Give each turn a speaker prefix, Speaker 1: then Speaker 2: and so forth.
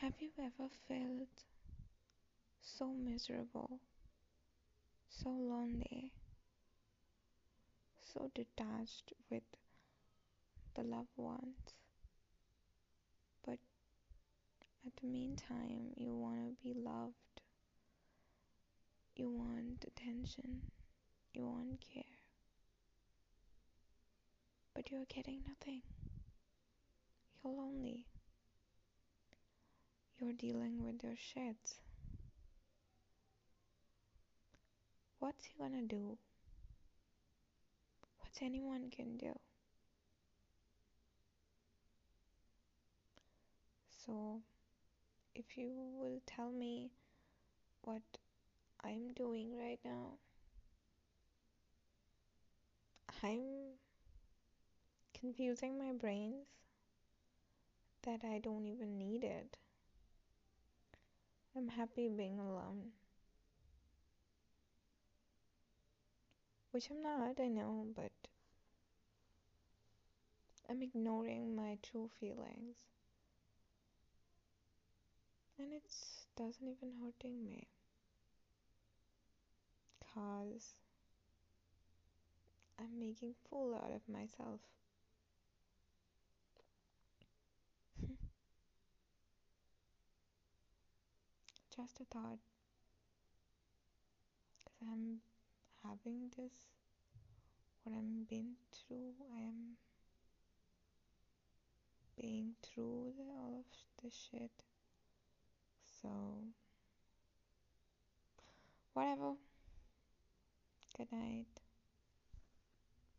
Speaker 1: Have you ever felt so miserable, so lonely, so detached with the loved ones? But at the meantime, you want to be loved, you want attention, you want care, but you're getting nothing. You're lonely. You're dealing with your shits. What's he gonna do? What's anyone can do? So, if you will tell me what I'm doing right now, I'm confusing my brains that I don't even need it. I'm happy being alone. Which I'm not, I know, but I'm ignoring my true feelings. And it doesn't even hurting me. Cause I'm making fool out of myself. Just a thought. Because I'm having this, what I'm been through, I am being through the, all of this shit. So, whatever. Good night.